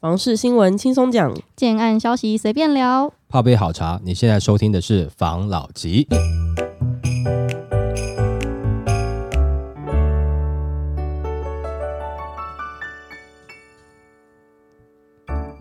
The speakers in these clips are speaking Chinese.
房事新闻轻松讲，建案消息随便聊。泡杯好茶，你现在收听的是房老吉。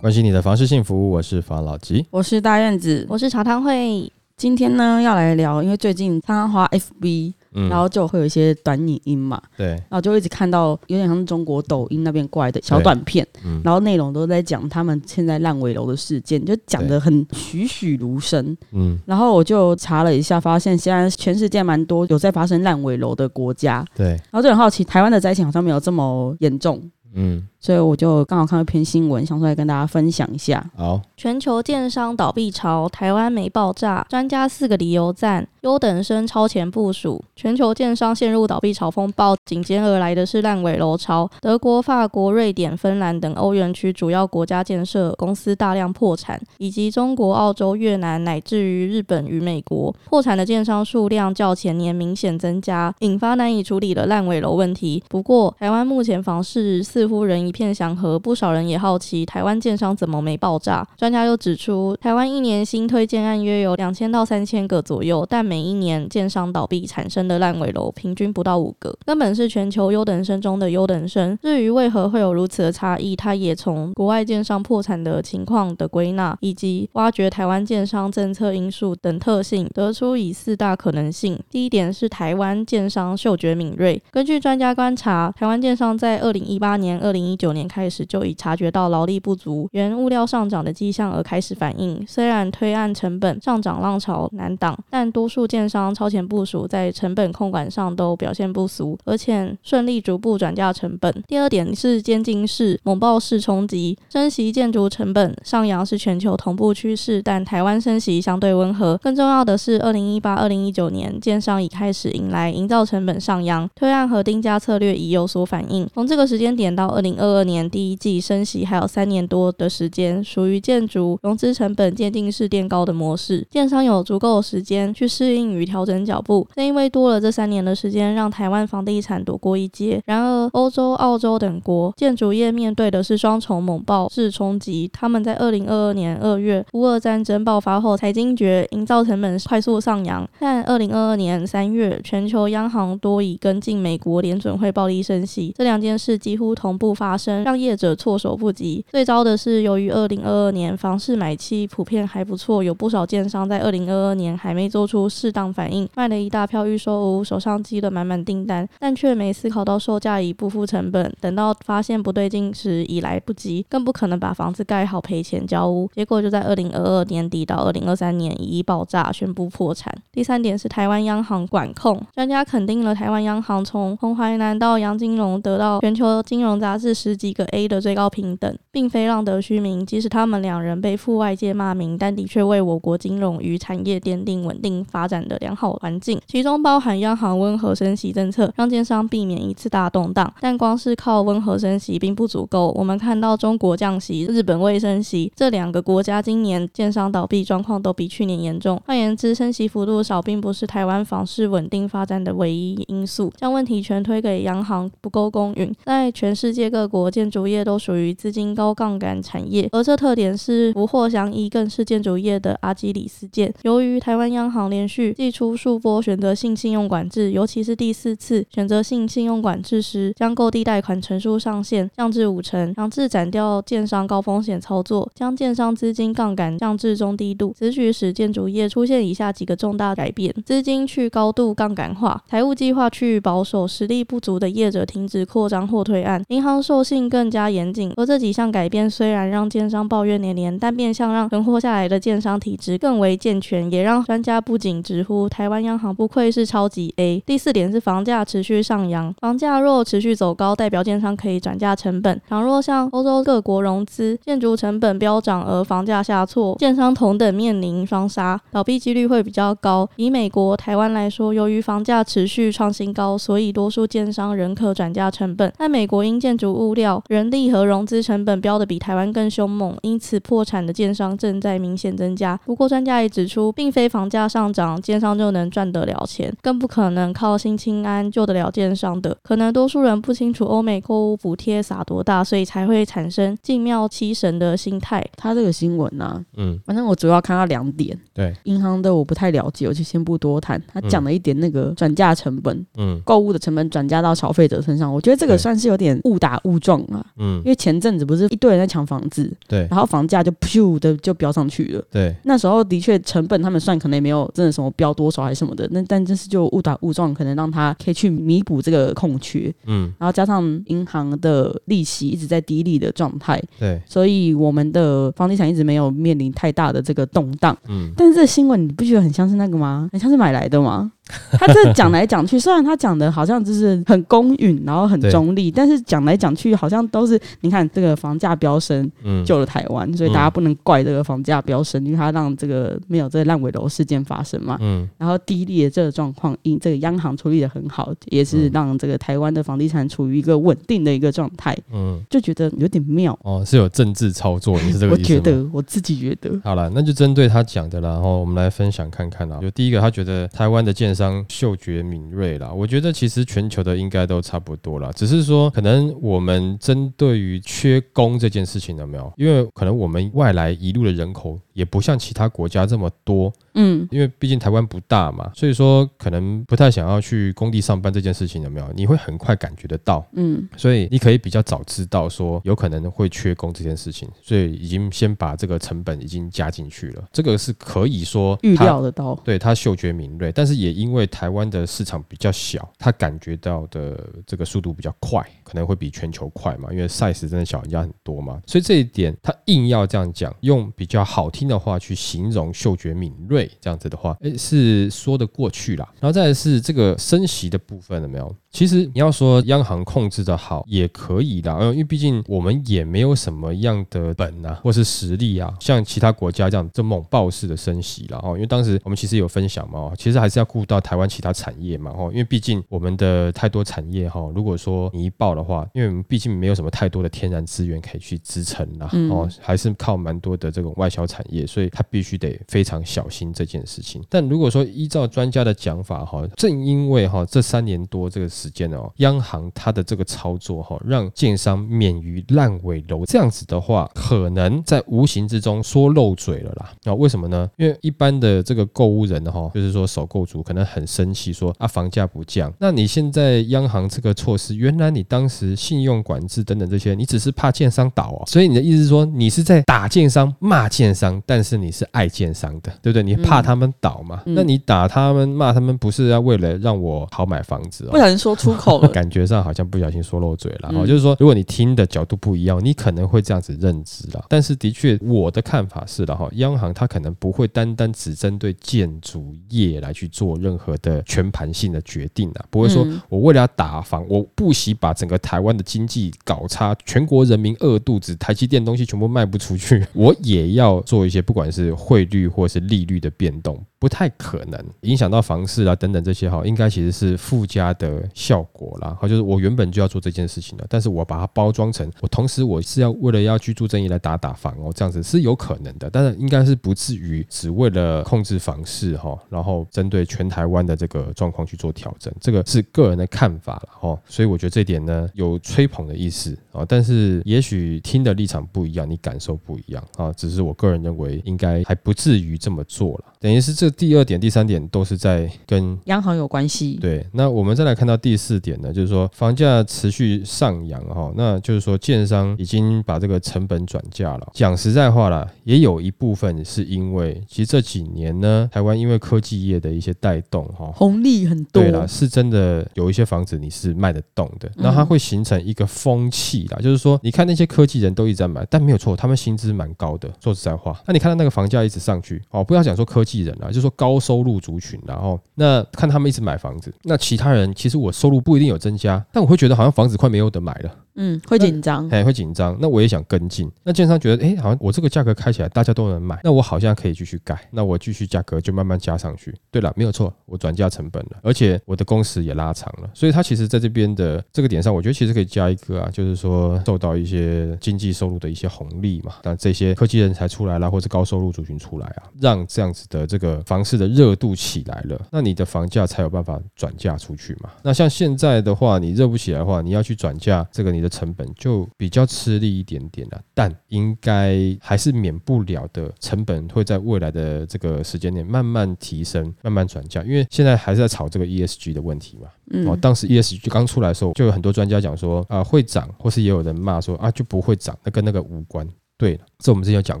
关心你的房事幸福，我是房老吉。我是大院子，我是茶汤会，今天呢要来聊，因为最近仓花 FB，、嗯。然后就会有一些短影音嘛，对，然后就一直看到有点像是中国抖音那边过来的小短片，嗯。然后内容都在讲他们现在烂尾楼的事件，就讲的很栩栩如生。嗯，然后我就查了一下，发现现在全世界蛮多有在发生烂尾楼的国家，对，然后就很好奇，台湾的灾情好像没有这么严重，嗯，所以我就刚好看到一篇新闻，想出来跟大家分享一下。好，全球建商倒闭潮，台湾没爆炸，专家四个理由赞，优等生超前部署，全球建商陷入倒闭潮风暴，紧接而来的是烂尾楼潮，德国、法国、瑞典、芬兰等欧元区主要国家建设公司大量破产，以及中国、澳洲、越南乃至于日本与美国破产的建商数量较前年明显增加，引发难以处理的烂尾楼问题。不过，台湾目前房市似乎仍一片祥和，不少人也好奇台湾建商怎么没爆炸。专家又指出，台湾一年新推荐案约有两千到三千个左右，但每一年建商倒闭产生的烂尾楼平均不到五个，根本是全球优等生中的优等生。至于为何会有如此的差异，他也从国外建商破产的情况的归纳，以及挖掘台湾建商政策因素等特性，得出以四大可能性。第一点是台湾建商嗅觉敏锐，根据专家观察，台湾建商在二零一八年、二零一九九年开始就已察觉到劳力不足、原物料上涨的迹象而开始反应。虽然推案成本上涨浪潮难挡，但多数建商超前部署，在成本控管上都表现不俗，而且顺利逐步转嫁成本。第二点是监禁式、猛爆式冲击，升息建筑成本上扬是全球同步趋势，但台湾升息相对温和。更重要的是，二零一八、二零一九年建商已开始迎来营造成本上扬，推案和定价策略已有所反应。从这个时间点到二零二二二年第一季升息还有三年多的时间，属于建筑融资成本渐进式垫高的模式，建商有足够的时间去适应与调整脚步。正因为多了这三年的时间，让台湾房地产躲过一劫。然而，欧洲、澳洲等国建筑业面对的是双重猛爆式冲击，他们在二零二二年二月乌俄战争爆发后才惊觉营造成本快速上扬，但二零二二年三月，全球央行多已跟进美国联准会暴力升息，这两件事几乎同步发生，让业者措手不及。最糟的是，由于二零二二年房市买气普遍还不错，有不少建商在二零二二年还没做出适当反应，卖了一大票预售屋，手上积了满满订单，但却没思考到售价已不付成本，等到发现不对劲时已来不及，更不可能把房子盖好赔钱交屋。结果就在二零二二年底到二零二三年一一爆炸，宣布破产。第三点是台湾央行管控，专家肯定了台湾央行从洪淮南到杨金龙得到全球金融杂志十几个 A 的最高平等，并非浪得虚名。即使他们两人被赴外界骂名，但的确为我国金融与产业奠定稳定发展的良好环境，其中包含央行温和升息政策，让建商避免一次大动荡。但光是靠温和升息并不足够，我们看到中国降息，日本未升息，这两个国家今年建商倒闭状况都比去年严重。换言之，升息幅度少并不是台湾房市稳定发展的唯一因素。将问题全推给央行不够公允，在全世界各国国建筑业都属于资金高杠杆产业，而这特点是福祸相依，更是建筑业的阿基里斯腱。由于台湾央行连续祭出数波选择性信用管制，尤其是第四次选择性信用管制时，将购地贷款成数上限降至五成，强制斩掉建商高风险操作，将建商资金杠杆降至中低度，此举使建筑业出现以下几个重大改变：资金去高度杠杆化，财务计划趋于保守，实力不足的业者停止扩张或退案，银行受性更加严谨。而这几项改变虽然让建商抱怨连连，但变相让存活下来的建商体质更为健全，也让专家不仅直呼台湾央行不愧是超级 A。第四点是房价持续上扬，房价若持续走高，代表建商可以转嫁成本；倘若像欧洲各国融资，建筑成本飙涨而房价下挫，建商同等面临双杀，倒闭几率会比较高。以美国、台湾来说，由于房价持续创新高，所以多数建商仍可转嫁成本。但美国因建筑物料、人力和融资成本飙得比台湾更凶猛，因此破产的建商正在明显增加。不过专家也指出，并非房价上涨，建商就能赚得了钱，更不可能靠新清安救得了建商的。可能多数人不清楚欧美购物补贴撒多大，所以才会产生敬庙七神的心态。他这个新闻呢、嗯，反正我主要看到两点，对，银行的我不太了解，我就先不多谈。他讲了一点那个转嫁成本，嗯购物的成本转嫁到消费者身上，我觉得这个算是有点误打误撞啊。嗯因，为前阵子不是一堆人在抢房子，对然后房价就噗的就飙上去了。对，那时候的确成本他们算可能也没有真的什么标多少还是什么的，那但这是就误打误撞，可能让他可以去弥补这个空缺，嗯然后加上银行的利息一直在低利的状态，对，所以我们的房地产一直没有面临太大的这个动荡。嗯但是这新闻你不觉得很像是那个吗？很像是买来的吗？他这讲来讲去，虽然他讲的好像就是很公允，然后很中立，但是讲来讲去好像都是你看这个房价飙升嗯，救了台湾，所以大家不能怪这个房价飙升，因为它让这个没有这个烂尾楼事件发生嘛。嗯然后低利的这个状况，因这个央行处理的很好，也是嗯让这个台湾的房地产处于一个稳定的一个状态，嗯，就觉得有点妙。哦，是有政治操作，你是这个我 意思我？觉得我自己觉得，好了，那就针对他讲的啦，然后我们来分享看看啦。就第一个，他觉得台湾的建商嗅觉敏锐啦，我觉得其实全球的应该都差不多啦，只是说可能我们针对于缺工这件事情有没有？因为可能我们外来一路的人口也不像其他国家这么多，嗯。因为毕竟台湾不大嘛，所以说可能不太想要去工地上班这件事情有没有？你会很快感觉得到。嗯。所以你可以比较早知道说有可能会缺工这件事情，所以已经先把这个成本已经加进去了，这个是可以说预料得到，对他嗅觉敏锐，但是也因因为台湾的市场比较小，他感觉到的这个速度比较快，可能会比全球快嘛，因为 size 真的小人家很多嘛，所以这一点他硬要这样讲，用比较好听的话去形容嗅觉敏锐，这样子的话，诶，是说得过去啦。然后再来是这个升息的部分了没有？其实你要说央行控制的好也可以啦，呃因为毕竟我们也没有什么样的本啊，或是实力啊，像其他国家这样这猛暴式的升息啦。哦。因为当时我们其实有分享嘛，其实还是要顾到台湾其他产业嘛，哦，因为毕竟我们的太多产业哈，如果说你一爆的话，因为我们毕竟没有什么太多的天然资源可以去支撑啦，嗯哦，还是靠蛮多的这种外销产业，所以它必须得非常小心这件事情。但如果说依照专家的讲法哈，正因为哈这三年多这个时间哦，央行它的这个操作哈，让建商免于烂尾楼，这样子的话，可能在无形之中说漏嘴了啦。哦，为什么呢？因为一般的这个购物人哈，就是说首购族可能很生气说啊房价不降，那你现在央行这个措施，原来你当时信用管制等等这些，你只是怕建商倒哦，所以你的意思是说你是在打建商、骂建商，但是你是爱建商的，对不对？你怕他们倒嘛？嗯那你打他们、骂他们，不是要为了让我好买房子哦不？小心说出口了。感觉上好像不小心说漏嘴了，嗯哦，就是说，如果你听的角度不一样，你可能会这样子认知了。但是的确，我的看法是了哈，央行它可能不会单单只针对建筑业来去做任何的全盘性的决定啊，不会说嗯我为了要打房，我不惜把整个台湾的经济搞差，全国人民饿肚子，台积电东西全部卖不出去，我也要做一些不管是汇率或是利率的变动。不太可能影响到房市啊等等这些哈，应该其实是附加的效果啦。哈，就是我原本就要做这件事情的，但是我把它包装成我同时我是要为了要居住正义来打打房哦，这样子是有可能的，但是应该是不至于只为了控制房市哈，然后针对全台湾的这个状况去做调整，这个是个人的看法了哈。所以我觉得这点呢有吹捧的意思啊，但是也许听的立场不一样，你感受不一样啊，只是我个人认为应该还不至于这么做了。等于是这第二点、第三点都是在跟央行有关系，对，那我们再来看到第四点呢，就是说房价持续上扬哈，那就是说建商已经把这个成本转嫁了。讲实在话啦，也有一部分是因为其实这几年呢，台湾因为科技业的一些带动哈，红利很多对。啦，是真的有一些房子你是卖得动的，那它会形成一个风气啦，就是说你看那些科技人都一直在买，但没有错，他们薪资蛮高的。说实在话，那你看到那个房价一直上去，哦，不要讲说科技人啦，就是说高收入族群，然后那看他们一直买房子，那其他人其实我收入不一定有增加，但我会觉得好像房子快没有得买了。嗯，会紧张。哎，会紧张。那我也想跟进。那建商觉得，哎，好像我这个价格开起来大家都能买，那我好像可以继续改。那我继续价格就慢慢加上去。对了，没有错，我转嫁成本了，而且我的工时也拉长了。所以它其实在这边的这个点上，我觉得其实可以加一个啊，就是说受到一些经济收入的一些红利嘛。但这些科技人才出来了，或者高收入族群出来啊，让这样子的这个房市的热度起来了，那你的房价才有办法转嫁出去嘛。那像现在的话，你热不起来的话，你要去转嫁这个你的成本就比较吃力一点点了。但应该还是免不了的，成本会在未来的这个时间内慢慢提升，慢慢转嫁。因为现在还是在炒这个 ESG 的问题嘛。哦，当时 ESG 刚出来的时候，就有很多专家讲说啊会涨，或是也有人骂说啊就不会涨，那跟那个无关。对了，这我们之前有讲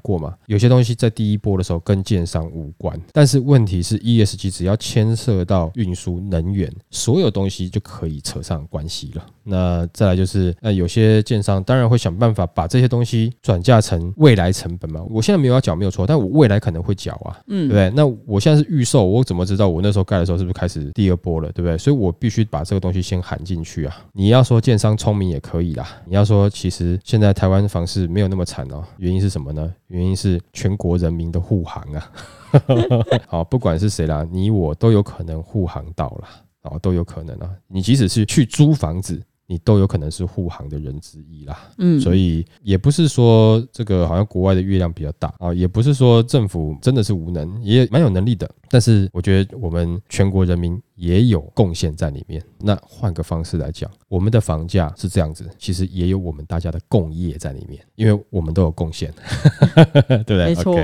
过嘛，有些东西在第一波的时候跟建商无关，但是问题是 ESG 只要牵涉到运输能源，所有东西就可以扯上关系了。那再来就是，那有些建商当然会想办法把这些东西转嫁成未来成本嘛。我现在没有要缴，没有错，但我未来可能会缴啊，嗯，对不对？那我现在是预售，我怎么知道我那时候盖的时候是不是开始第二波了，对不对？所以我必须把这个东西先含进去啊。你要说建商聪明也可以啦，你要说其实现在台湾房市没有那么惨哦，原因是什么呢？原因是全国人民的护航啊。好，不管是谁啦，你我都有可能护航到啦，哦，都有可能啊。你即使是去租房子。你都有可能是护航的人之一啦，嗯，所以也不是说这个好像国外的月亮比较大啊，也不是说政府真的是无能，也蛮有能力的。但是我觉得我们全国人民也有贡献在里面。那换个方式来讲，我们的房价是这样子，其实也有我们大家的共业在里面，因为我们都有贡献，对不对？没错。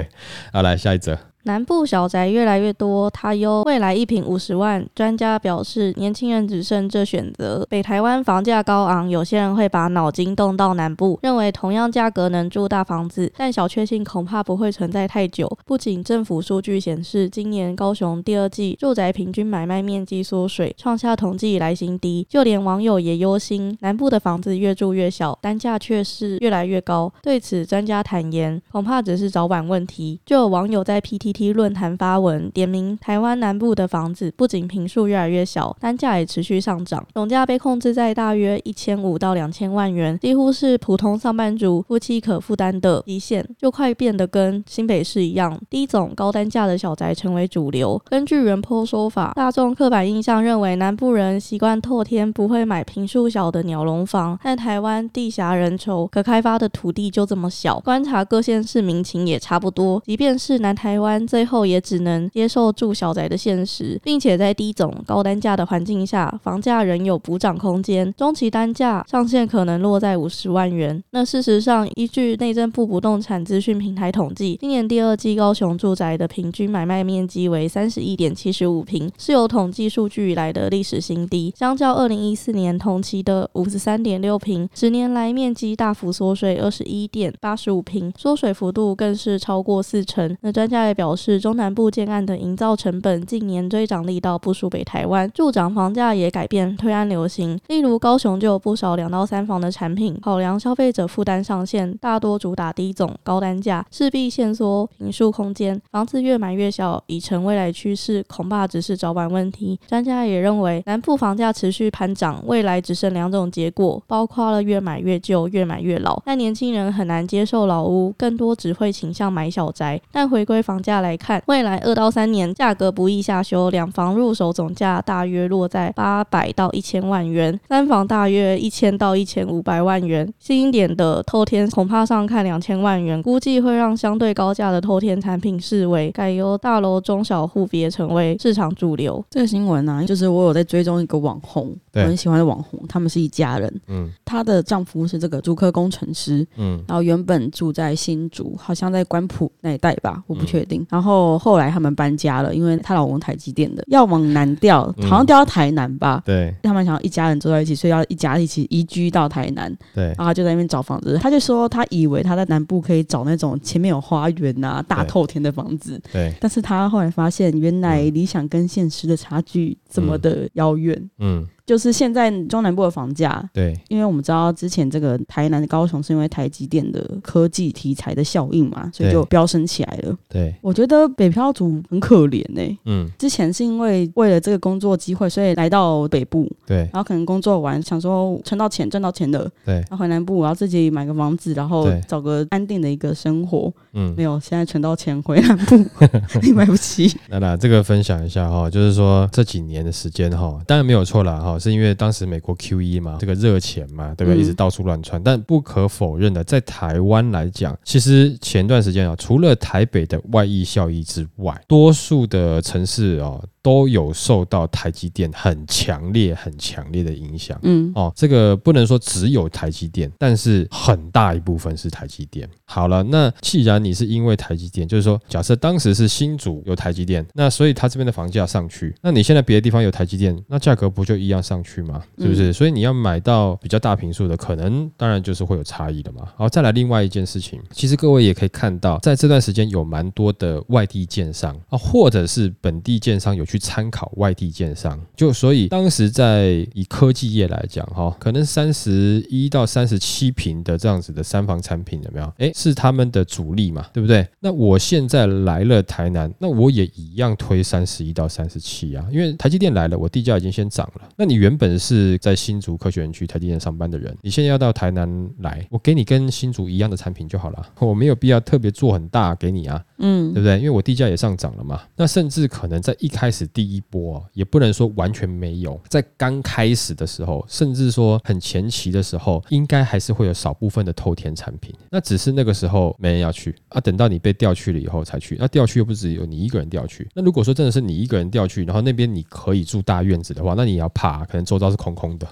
好，来下一则。南部小宅越来越多，他优未来一平五十万。专家表示，年轻人只剩这选择。北台湾房价高昂，有些人会把脑筋动到南部，认为同样价格能住大房子，但小确幸恐怕不会存在太久。不仅政府数据显示，今年高雄第二季住宅平均买卖面积缩水，创下统计以来新低，就连网友也忧心，南部的房子越住越小，单价却是越来越高。对此，专家坦言，恐怕只是早晚问题。就有网友在 PTT。论坛发文点名，台湾南部的房子不仅平数越来越小，单价也持续上涨，总价被控制在大约一千五到两千万元，几乎是普通上班族夫妻可负担的极限，就快变得跟新北市一样，低总高单价的小宅成为主流。根据原坡说法，大众刻板印象认为南部人习惯透天，不会买平数小的鸟笼房，但台湾地狭人稠，可开发的土地就这么小，观察各县市民情也差不多，即便是南台湾。最后也只能接受住小宅的现实，并且在低总高单价的环境下，房价仍有补涨空间。中期单价上限可能落在五十万元。那事实上，依据内政部不动产资讯平台统计，今年第二季高雄住宅的平均买卖面积为三十一点七十五平，是有统计数据以来的历史新低。相较二零一四年同期的五十三点六平，十年来面积大幅缩水二十一点八十五平，缩水幅度更是超过四成。那专家也表。是中南部建案的营造成本近年追涨力道不输北台湾，助长房价也改变推案流行。例如高雄就有不少两到三房的产品，考量消费者负担上限，大多主打低总高单价，势必限缩平数空间，房子越买越小，已成未来趋势，恐怕只是早晚问题。专家也认为，南部房价持续攀涨，未来只剩两种结果，包括了越买越旧，越买越老。但年轻人很难接受老屋，更多只会倾向买小宅。但回归房价来。来看，未来二到三年价格不易下修，两房入手总价大约落在八百到一千万元，三房大约一千到一千五百万元。新一点的透天恐怕上看两千万元，估计会让相对高价的透天产品视为改由大楼中小户别成为市场主流。这个新闻呢，就是我有在追踪一个网红，我很喜欢的网红，他们是一家人，嗯，她的丈夫是这个租科工程师，嗯，然后原本住在新竹，好像在关埔那一带吧，我不确定。然后后来他们搬家了，因为她老公台积电的要往南调，好像调到台南吧。对，他们想要一家人住在一起，所以要一家一起移居到台南。对，然后就在那边找房子。他就说他以为他在南部可以找那种前面有花园啊、大透天的房子。对，但是他后来发现，原来理想跟现实的差距这么的遥远。嗯。就是现在中南部的房价，对，因为我们知道之前这个台南、高雄是因为台积电的科技题材的效应嘛，所以就飙升起来了。对，我觉得北漂族很可怜呢。嗯，之前是因为为了这个工作机会，所以来到北部，对，然后可能工作完想说存到钱、赚到钱的，对，然后回南部，我要自己买个房子，然后找个安定的一个生活。嗯，没有，现在存到钱回南部，你买不起。那那这个分享一下哈，就是说这几年的时间哈，当然没有错了哈，是因为当时美国 Q E 嘛，这个热钱嘛，对不对？一直到处乱窜。但不可否认的，在台湾来讲，其实前段时间啊，除了台北的外溢效益之外，多数的城市啊。都有受到台积电很强烈、很强烈的影响。嗯，哦，这个不能说只有台积电，但是很大一部分是台积电。好了，那既然你是因为台积电，就是说，假设当时是新竹有台积电，那所以它这边的房价上去，那你现在别的地方有台积电，那价格不就一样上去吗？是不是？所以你要买到比较大平数的，可能当然就是会有差异的嘛。好，再来另外一件事情，其实各位也可以看到，在这段时间有蛮多的外地建商啊，或者是本地建商有。去参考外地建商，就所以当时在以科技业来讲，哈，可能三十一到三十七平的这样子的三房产品有没有？哎，是他们的主力嘛，对不对？那我现在来了台南，那我也一样推三十一到三十七啊，因为台积电来了，我地价已经先涨了。那你原本是在新竹科学园区台积电上班的人，你现在要到台南来，我给你跟新竹一样的产品就好了，我没有必要特别做很大给你啊，嗯，对不对？因为我地价也上涨了嘛。那甚至可能在一开始。第一波也不能说完全没有，在刚开始的时候，甚至说很前期的时候，应该还是会有少部分的透天产品。那只是那个时候没人要去啊，等到你被调去了以后才去。那调去又不只有你一个人调去。那如果说真的是你一个人调去，然后那边你可以住大院子的话，那你也要怕，可能周遭是空空的，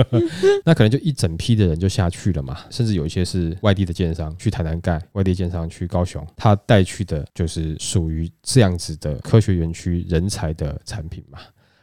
那可能就一整批的人就下去了嘛。甚至有一些是外地的建商去台南盖，外地建商去高雄，他带去的就是属于这样子的科学园区人才。才的产品嘛。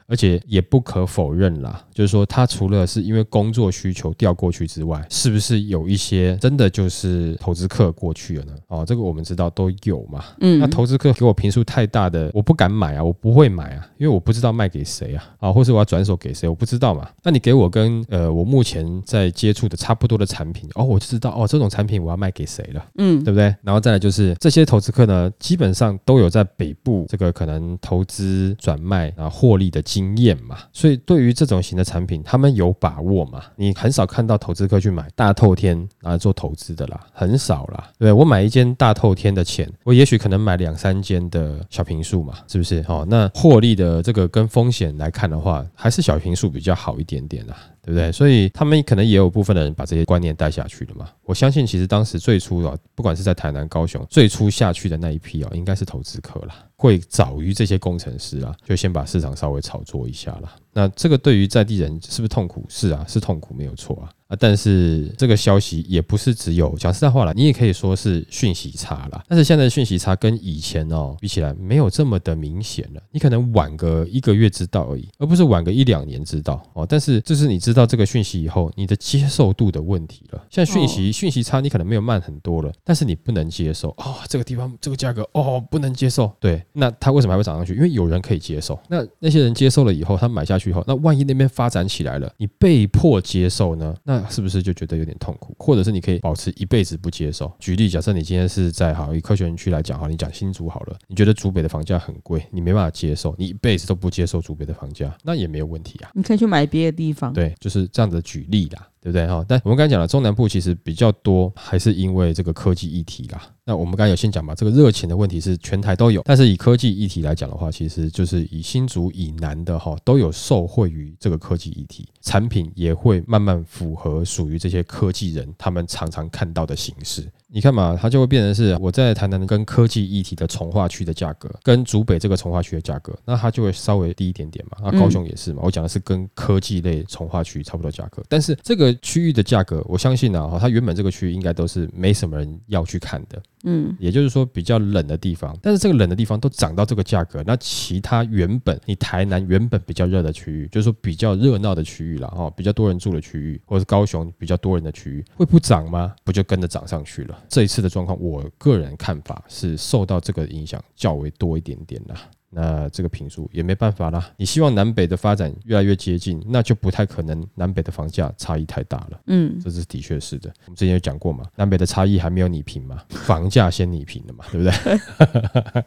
而且也不可否认啦，就是说，他除了是因为工作需求调过去之外，是不是有一些真的就是投资客过去了呢？哦，这个我们知道都有嘛。嗯，那投资客给我评数太大的，我不敢买啊，我不会买啊，因为我不知道卖给谁啊，啊，或是我要转手给谁，我不知道嘛。那你给我跟呃我目前在接触的差不多的产品，哦，我就知道哦，这种产品我要卖给谁了，嗯，对不对？然后再来就是这些投资客呢，基本上都有在北部这个可能投资转卖啊获利的。经验嘛，所以对于这种型的产品，他们有把握嘛？你很少看到投资客去买大透天拿来做投资的啦，很少啦。对我买一间大透天的钱，我也许可能买两三间的小平数嘛，是不是？哦，那获利的这个跟风险来看的话，还是小平数比较好一点点啦。对不对？所以他们可能也有部分的人把这些观念带下去了嘛。我相信，其实当时最初啊，不管是在台南、高雄，最初下去的那一批啊，应该是投资客啦，会早于这些工程师啊，就先把市场稍微炒作一下啦。那这个对于在地人是不是痛苦？是啊，是痛苦，没有错啊。啊，但是这个消息也不是只有讲实在话了，你也可以说是讯息差了。但是现在的讯息差跟以前哦比起来，没有这么的明显了。你可能晚个一个月知道而已，而不是晚个一两年知道哦。但是这是你知道这个讯息以后，你的接受度的问题了。现在讯息讯息差，你可能没有慢很多了，但是你不能接受哦，这个地方这个价格哦不能接受。对，那它为什么还会涨上去？因为有人可以接受。那那些人接受了以后，他买下去以后，那万一那边发展起来了，你被迫接受呢？那是不是就觉得有点痛苦，或者是你可以保持一辈子不接受？举例，假设你今天是在好以科学园区来讲，好，你讲新竹好了，你觉得竹北的房价很贵，你没办法接受，你一辈子都不接受竹北的房价，那也没有问题啊。你可以去买别的地方。对，就是这样子举例啦。对不对哈？但我们刚才讲了，中南部其实比较多，还是因为这个科技议题啦。那我们刚才有先讲嘛，这个热情的问题是全台都有，但是以科技议题来讲的话，其实就是以新竹以南的哈，都有受惠于这个科技议题，产品也会慢慢符合属于这些科技人他们常常看到的形式。你看嘛，它就会变成是我在台南跟科技议题的从化区的价格，跟竹北这个从化区的价格，那它就会稍微低一点点嘛。那高雄也是嘛，我讲的是跟科技类从化区差不多价格，但是这个区域的价格，我相信呢，哈，它原本这个区域应该都是没什么人要去看的。嗯，也就是说比较冷的地方，但是这个冷的地方都涨到这个价格，那其他原本你台南原本比较热的区域，就是说比较热闹的区域了哈，比较多人住的区域，或者是高雄比较多人的区域，会不涨吗？不就跟着涨上去了？这一次的状况，我个人看法是受到这个影响较为多一点点的。那这个评述也没办法啦。你希望南北的发展越来越接近，那就不太可能南北的房价差异太大了。嗯，这是的确是的。我们之前有讲过嘛，南北的差异还没有拟平嘛，房价先拟平了嘛，对不对？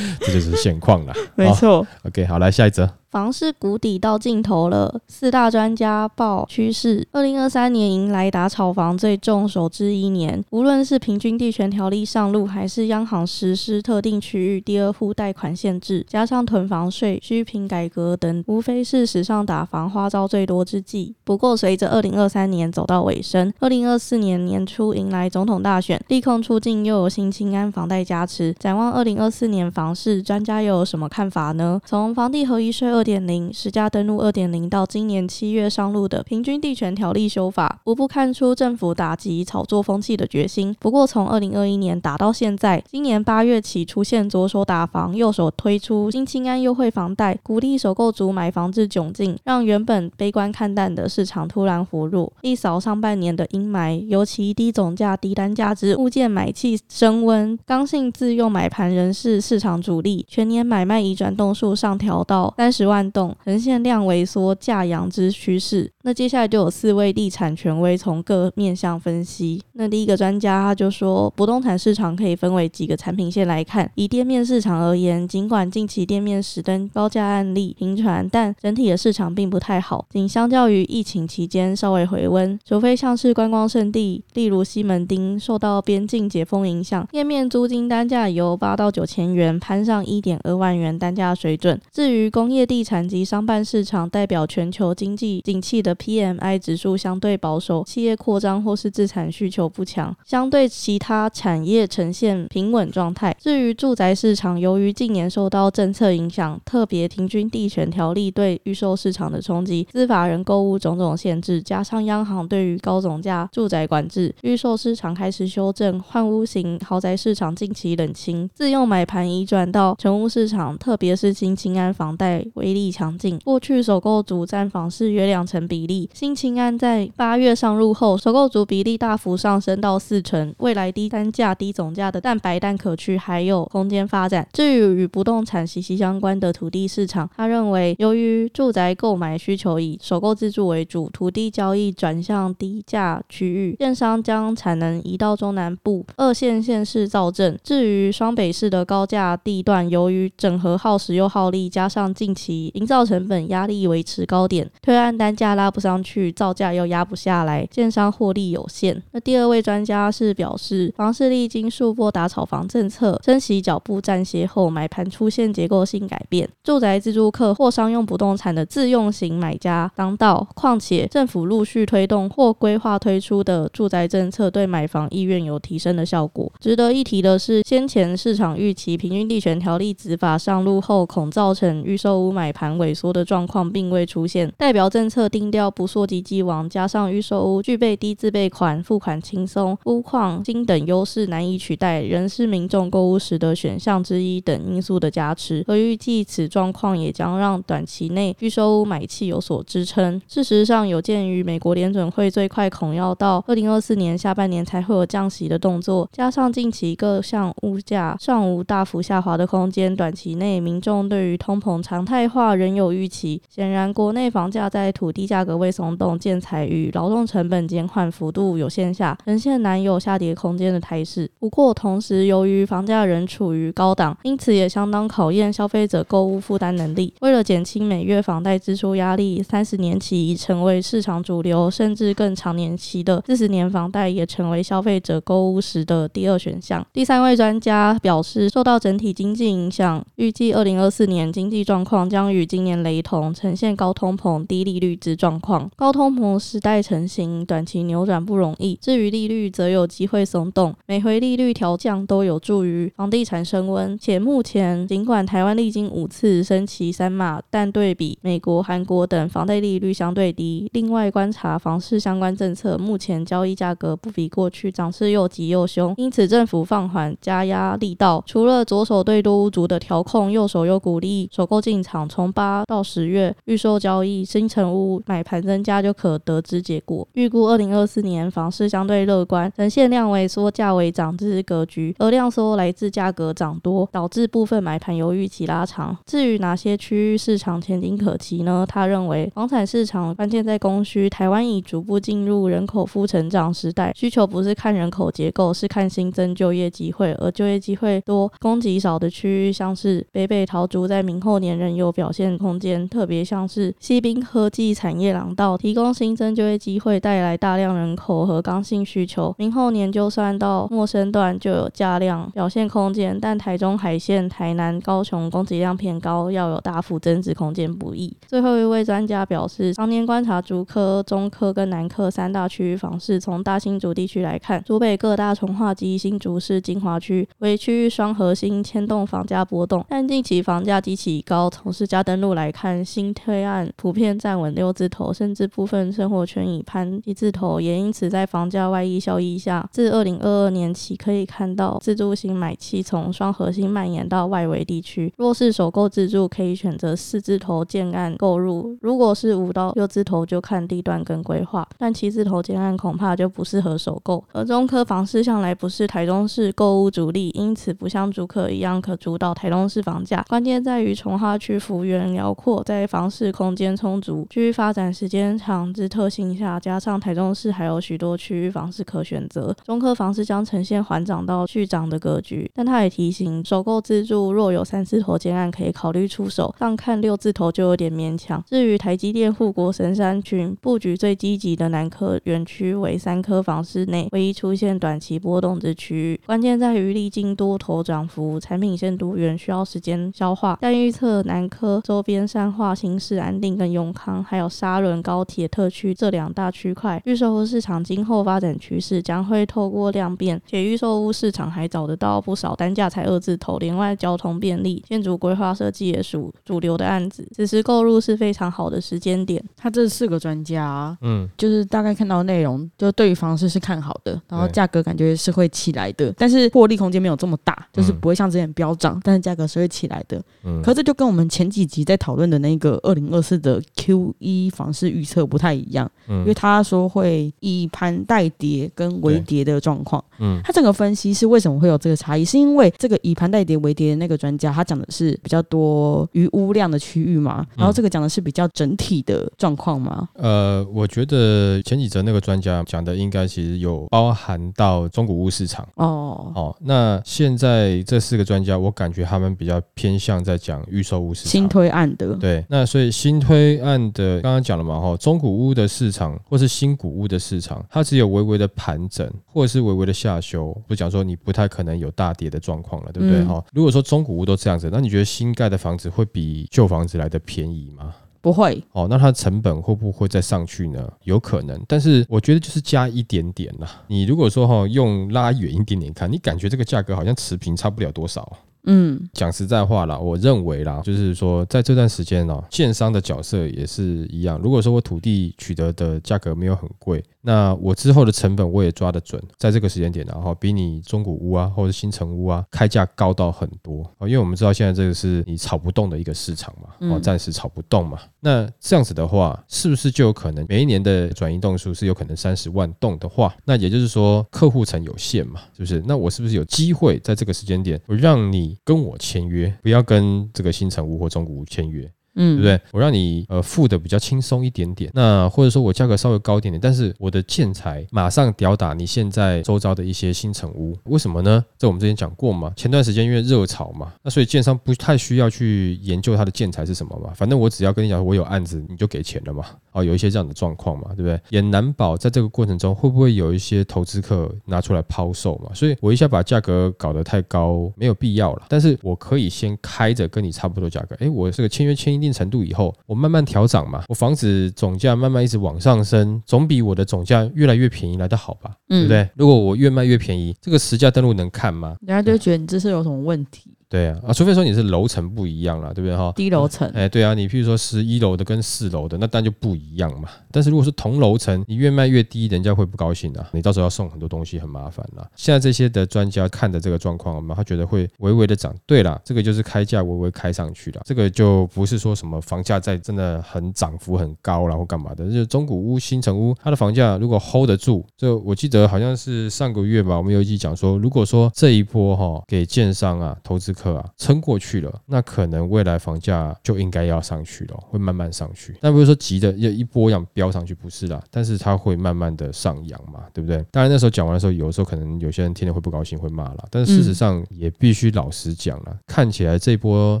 这就是现况啦。没错。OK，好，来下一则。房市谷底到尽头了，四大专家报趋势。二零二三年迎来打炒房最重手之一年，无论是平均地权条例上路，还是央行实施特定区域第二户贷款限制，加加上囤房税、虚平改革等，无非是史上打房花招最多之际。不过，随着二零二三年走到尾声，二零二四年年初迎来总统大选，利空出尽，又有新清安房贷加持，展望二零二四年房市，专家又有什么看法呢？从房地合一税二。二点零实价登录二点零到今年七月上路的平均地权条例修法，无不看出政府打击炒作风气的决心。不过，从二零二一年打到现在，今年八月起出现左手打房，右手推出新清安优惠房贷，鼓励首购族买房至窘境，让原本悲观看淡的市场突然活络，一扫上半年的阴霾。尤其低总价、低单价之物件买气升温，刚性自用买盘仍是市场主力，全年买卖移转栋数上调到三十。万栋呈现量萎缩价扬之趋势。那接下来就有四位地产权威从各面向分析。那第一个专家他就说，不动产市场可以分为几个产品线来看。以店面市场而言，尽管近期店面实登高价案例频传，但整体的市场并不太好，仅相较于疫情期间稍微回温。除非像是观光胜地，例如西门町受到边境解封影响，店面租金单价由八到九千元攀上一点二万元单价水准。至于工业地，地产及商办市场代表全球经济景气的 PMI 指数相对保守，企业扩张或是资产需求不强，相对其他产业呈现平稳状态。至于住宅市场，由于近年受到政政策影响，特别停军地权条例对预售市场的冲击，司法人购物种种限制，加上央行对于高总价住宅管制，预售市场开始修正，换屋型豪宅市场近期冷清，自用买盘移转到成屋市场，特别是新青安房贷。威力强劲，过去首购族占房市约两成比例。新青安在八月上路后，首购族比例大幅上升到四成。未来低单价、低总价的蛋白蛋可区还有空间发展。至于与不动产息息相关的土地市场，他认为，由于住宅购买需求以首购自住为主，土地交易转向低价区域，电商将产能移到中南部二线县市造镇。至于双北市的高价地段，由于整合耗时又耗力，加上近期营造成本压力维持高点，推案单价拉不上去，造价又压不下来，建商获利有限。那第二位专家是表示，房市历经数波打炒房政策升息脚步暂歇后，买盘出现结构性改变，住宅自住客或商用不动产的自用型买家当道。况且政府陆续推动或规划推出的住宅政策，对买房意愿有提升的效果。值得一提的是，先前市场预期平均地权条例执法上路后，恐造成预售屋买。盘萎缩的状况并未出现，代表政策定调不溯及既往，加上预售屋具备低自备款、付款轻松、屋况金等优势难以取代，仍是民众购屋时的选项之一等因素的加持，而预计此状况也将让短期内预售屋买气有所支撑。事实上，有鉴于美国联准会最快恐要到二零二四年下半年才会有降息的动作，加上近期各项物价尚无大幅下滑的空间，短期内民众对于通膨常态化。仍有预期，显然国内房价在土地价格未松动、建材与劳动成本减缓幅度有限下，仍现难有下跌空间的态势。不过，同时由于房价仍处于高档，因此也相当考验消费者购物负担能力。为了减轻每月房贷支出压力，三十年期已成为市场主流，甚至更长年期的四十年房贷也成为消费者购物时的第二选项。第三位专家表示，受到整体经济影响，预计二零二四年经济状况将。与今年雷同，呈现高通膨、低利率之状况。高通膨时代成型，短期扭转不容易。至于利率，则有机会松动。每回利率调降都有助于房地产升温。且目前，尽管台湾历经五次升旗三码，但对比美国、韩国等房贷利率相对低。另外，观察房市相关政策，目前交易价格不比过去涨势又急又凶。因此，政府放缓加压力道，除了左手对多屋族的调控，右手又鼓励首购进场。从八到十月预售交易，新城屋买盘增加就可得知结果。预估二零二四年房市相对乐观，呈现量萎缩、价为涨之格局，而量缩来自价格涨多，导致部分买盘由预期拉长。至于哪些区域市场前景可期呢？他认为房产市场关键在供需，台湾已逐步进入人口负成长时代，需求不是看人口结构，是看新增就业机会，而就业机会多、供给少的区域，像是北北桃竹，在明后年仍有表现空间，特别像是西滨科技产业廊道，提供新增就业机会，带来大量人口和刚性需求。明后年就算到陌生段就有价量表现空间，但台中海线、台南、高从供给量偏高，要有大幅增值空间不易。最后一位专家表示，常年观察竹科、中科跟南科三大区域房市，从大新竹地区来看，竹北各大从化及新竹市精华区为区域双核心，牵动房价波动。但近期房价极其高，从市价登录来看，新推案普遍站稳六字头，甚至部分生活圈已攀一字头，也因此在房价外溢效益下，自二零二二年起可以看到自住型买气从双核心蔓延到外围地区。若是首购自住，可以选择四字头建案购入；如果是五到六字头，就看地段跟规划。但七字头建案恐怕就不适合首购。而中科房市向来不是台中市购物主力，因此不像竹客一样可主导台中市房价。关键在于从化区幅员辽阔，在房市空间充足、区域发展时间长之特性下，加上台中市还有许多区域房市可选择，中科房市将呈现缓涨到续涨的格局。但他也提醒，首购自住若有三字头建案可以考虑出手，但看六字头就有点勉强。至于台积电护国神山群布局最积极的南科园区为三科房市内唯一出现短期波动之区域，关键在于历经多头涨幅，产品线多元，需要时间消化。但预测南科周边山化、新市、安定跟永康，还有沙仑高铁特区这两大区块，预售屋市场今后发展趋势将会透过量变，且预售屋市场还找得到不少单价才二字头，另外交通便利、建筑规划设计也属主流的案子，此时购入是非常好的时间点。他这四个专家，嗯，就是大概看到内容，就对于房市是看好的，然后价格感觉是会起来的，但是获利空间没有这么大，就是不会像之前飙涨，但是价格是会起来的。嗯，可这就跟我们前几集在讨论的那个二零二四的 Q 一房市预测不太一样，嗯，因为他说会以盘带跌跟微跌的状况，嗯，他整个分析是为什么会有这个差异，是因为这个以盘带跌微跌的那个专家他讲的是比较多余屋量的区域嘛，然后这个讲的是比较整体的状况吗？呃，我觉得前几则那个专家讲的应该其实有包含到中古屋市场。哦，哦，那现在这四个专家，我感觉他们比较偏向在讲预售屋市场。新推案的，对，那所以新推案的刚刚讲了嘛，哈，中古屋的市场或是新古屋的市场，它只有微微的盘整或者是微微的下修，不讲说你不太可能有大跌的状况了，对不对？哈，如果说中古屋都这样子，那你觉得新盖的房子会比旧房子来的便宜吗？不会哦，那它成本会不会再上去呢？有可能，但是我觉得就是加一点点啦。你如果说哈用拉远一点点看，你感觉这个价格好像持平，差不了多少。嗯，讲实在话啦，我认为啦，就是说在这段时间呢，建商的角色也是一样。如果说我土地取得的价格没有很贵。那我之后的成本我也抓得准，在这个时间点，然后比你中古屋啊或者新城屋啊开价高到很多啊，因为我们知道现在这个是你炒不动的一个市场嘛，哦，暂时炒不动嘛。那这样子的话，是不是就有可能每一年的转移动数是有可能三十万栋的话，那也就是说客户层有限嘛，是不是？那我是不是有机会在这个时间点，我让你跟我签约，不要跟这个新城屋或中古屋签约？嗯，对不对？我让你呃付的比较轻松一点点，那或者说我价格稍微高一点点，但是我的建材马上吊打你现在周遭的一些新城屋，为什么呢？这我们之前讲过嘛，前段时间因为热炒嘛，那所以建商不太需要去研究它的建材是什么嘛，反正我只要跟你讲我有案子，你就给钱了嘛。哦，有一些这样的状况嘛，对不对？也难保在这个过程中会不会有一些投资客拿出来抛售嘛？所以我一下把价格搞得太高，没有必要了。但是我可以先开着跟你差不多价格，哎，我这个签约签一定程度以后，我慢慢调涨嘛，我房子总价慢慢一直往上升，总比我的总价越来越便宜来的好吧？对不对？如果我越卖越便宜，这个实价登录能看吗？人家就觉得你这是有什么问题。对啊，啊，除非说你是楼层不一样了，对不对哈？低楼层，哎，对啊，你譬如说十一楼的跟四楼的，那当然就不一样嘛。但是如果是同楼层，你越卖越低，人家会不高兴啊。你到时候要送很多东西，很麻烦啦。现在这些的专家看的这个状况我们，他觉得会微微的涨。对啦，这个就是开价微微开上去了，这个就不是说什么房价在真的很涨幅很高然后干嘛的。就是中古屋、新城屋，它的房价如果 hold 得住，就我记得好像是上个月吧，我们有一集讲说，如果说这一波哈给建商啊、投资客啊撑过去了，那可能未来房价就应该要上去了，会慢慢上去。但不是说急的要一波样飙上去，不是啦。但是它会慢慢的上扬嘛，对不对？当然那时候讲完的时候，有的时候可能有些人听了会不高兴，会骂了。但是事实上也必须老实讲了，看起来这波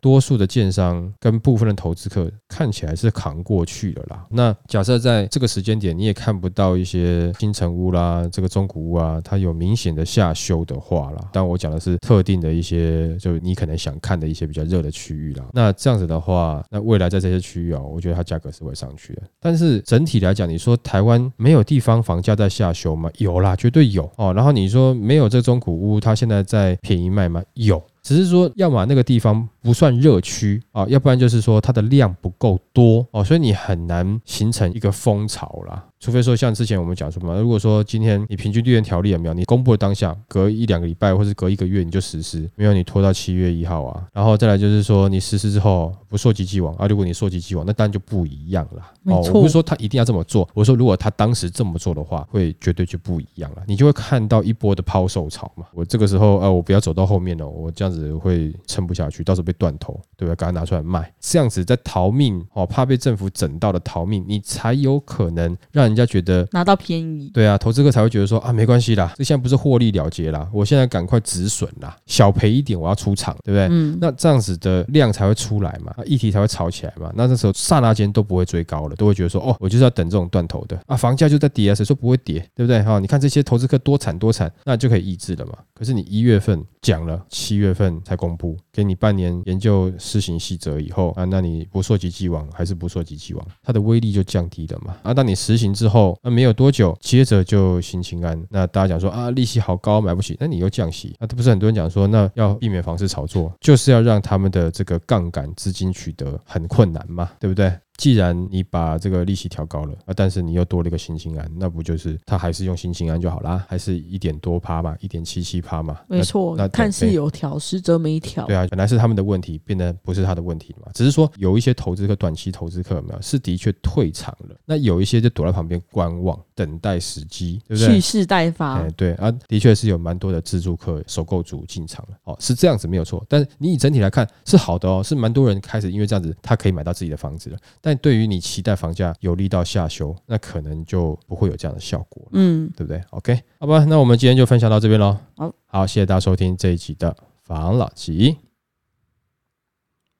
多数的建商跟部分的投资客看起来是扛过去了啦。那假设在这个时间点你也看不到一些新城屋啦，这个中古屋啊，它有明显的下修的话啦，但我讲的是特定的一些，就你可能想看的一些比较热的区域啦。那这样子的话，那未来在这些区域啊，我觉得它价格是会上去的。但是整体来讲，你说台湾没有地方房价在下修吗？有啦，绝对有哦。然后你说没有这中古屋，它现在在便宜卖吗？有。只是说，要么那个地方不算热区啊，要不然就是说它的量不够多哦，所以你很难形成一个风潮啦。除非说像之前我们讲什么，如果说今天你平均地源条例有没有？你公布的当下，隔一两个礼拜或者隔一个月你就实施，没有你拖到七月一号啊。然后再来就是说你实施之后不溯及既往啊，如果你溯及既往，那当然就不一样了。哦，我不是说他一定要这么做，我说如果他当时这么做的话，会绝对就不一样了。你就会看到一波的抛售潮嘛。我这个时候啊，我不要走到后面了，我这样子会撑不下去，到时候被断头，对不对？赶快拿出来卖，这样子在逃命哦，怕被政府整到的逃命，你才有可能让人家觉得拿到。便宜对啊，投资客才会觉得说啊，没关系啦，这现在不是获利了结啦，我现在赶快止损啦，小赔一点，我要出场，对不对？嗯，那这样子的量才会出来嘛，议题才会炒起来嘛。那这时候刹那间都不会追高了，都会觉得说哦，我就是要等这种断头的啊，房价就在跌啊，谁说不会跌，对不对？哈，你看这些投资客多惨多惨，那就可以抑制了嘛。可是你一月份讲了，七月份才公布，给你半年研究施行细则以后啊，那你不溯及既往还是不溯及既往，它的威力就降低了嘛。啊，当你实行之之后，那没有多久，接着就行情安，那大家讲说啊，利息好高，买不起，那你又降息，那不是很多人讲说，那要避免房市炒作，就是要让他们的这个杠杆资金取得很困难嘛，对不对？既然你把这个利息调高了啊，但是你又多了一个新兴安，那不就是他还是用新兴安就好啦？还是一点多趴嘛，一点七七趴嘛？没错，那看似有调，实则没调。对啊，本来是他们的问题，变得不是他的问题嘛。只是说有一些投资客，短期投资客有没有是的确退场了，那有一些就躲在旁边观望，等待时机，对不对？蓄势待发。哎，对啊，的确是有蛮多的自助客、首购组进场了。哦，是这样子没有错。但是你以整体来看是好的哦，是蛮多人开始因为这样子，他可以买到自己的房子了。但对于你期待房价有力到下修，那可能就不会有这样的效果，嗯，对不对？OK，好吧，那我们今天就分享到这边喽。好，好，谢谢大家收听这一集的房老吉，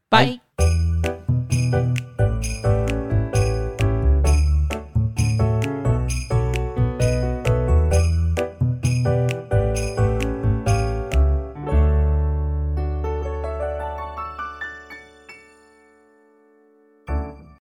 拜。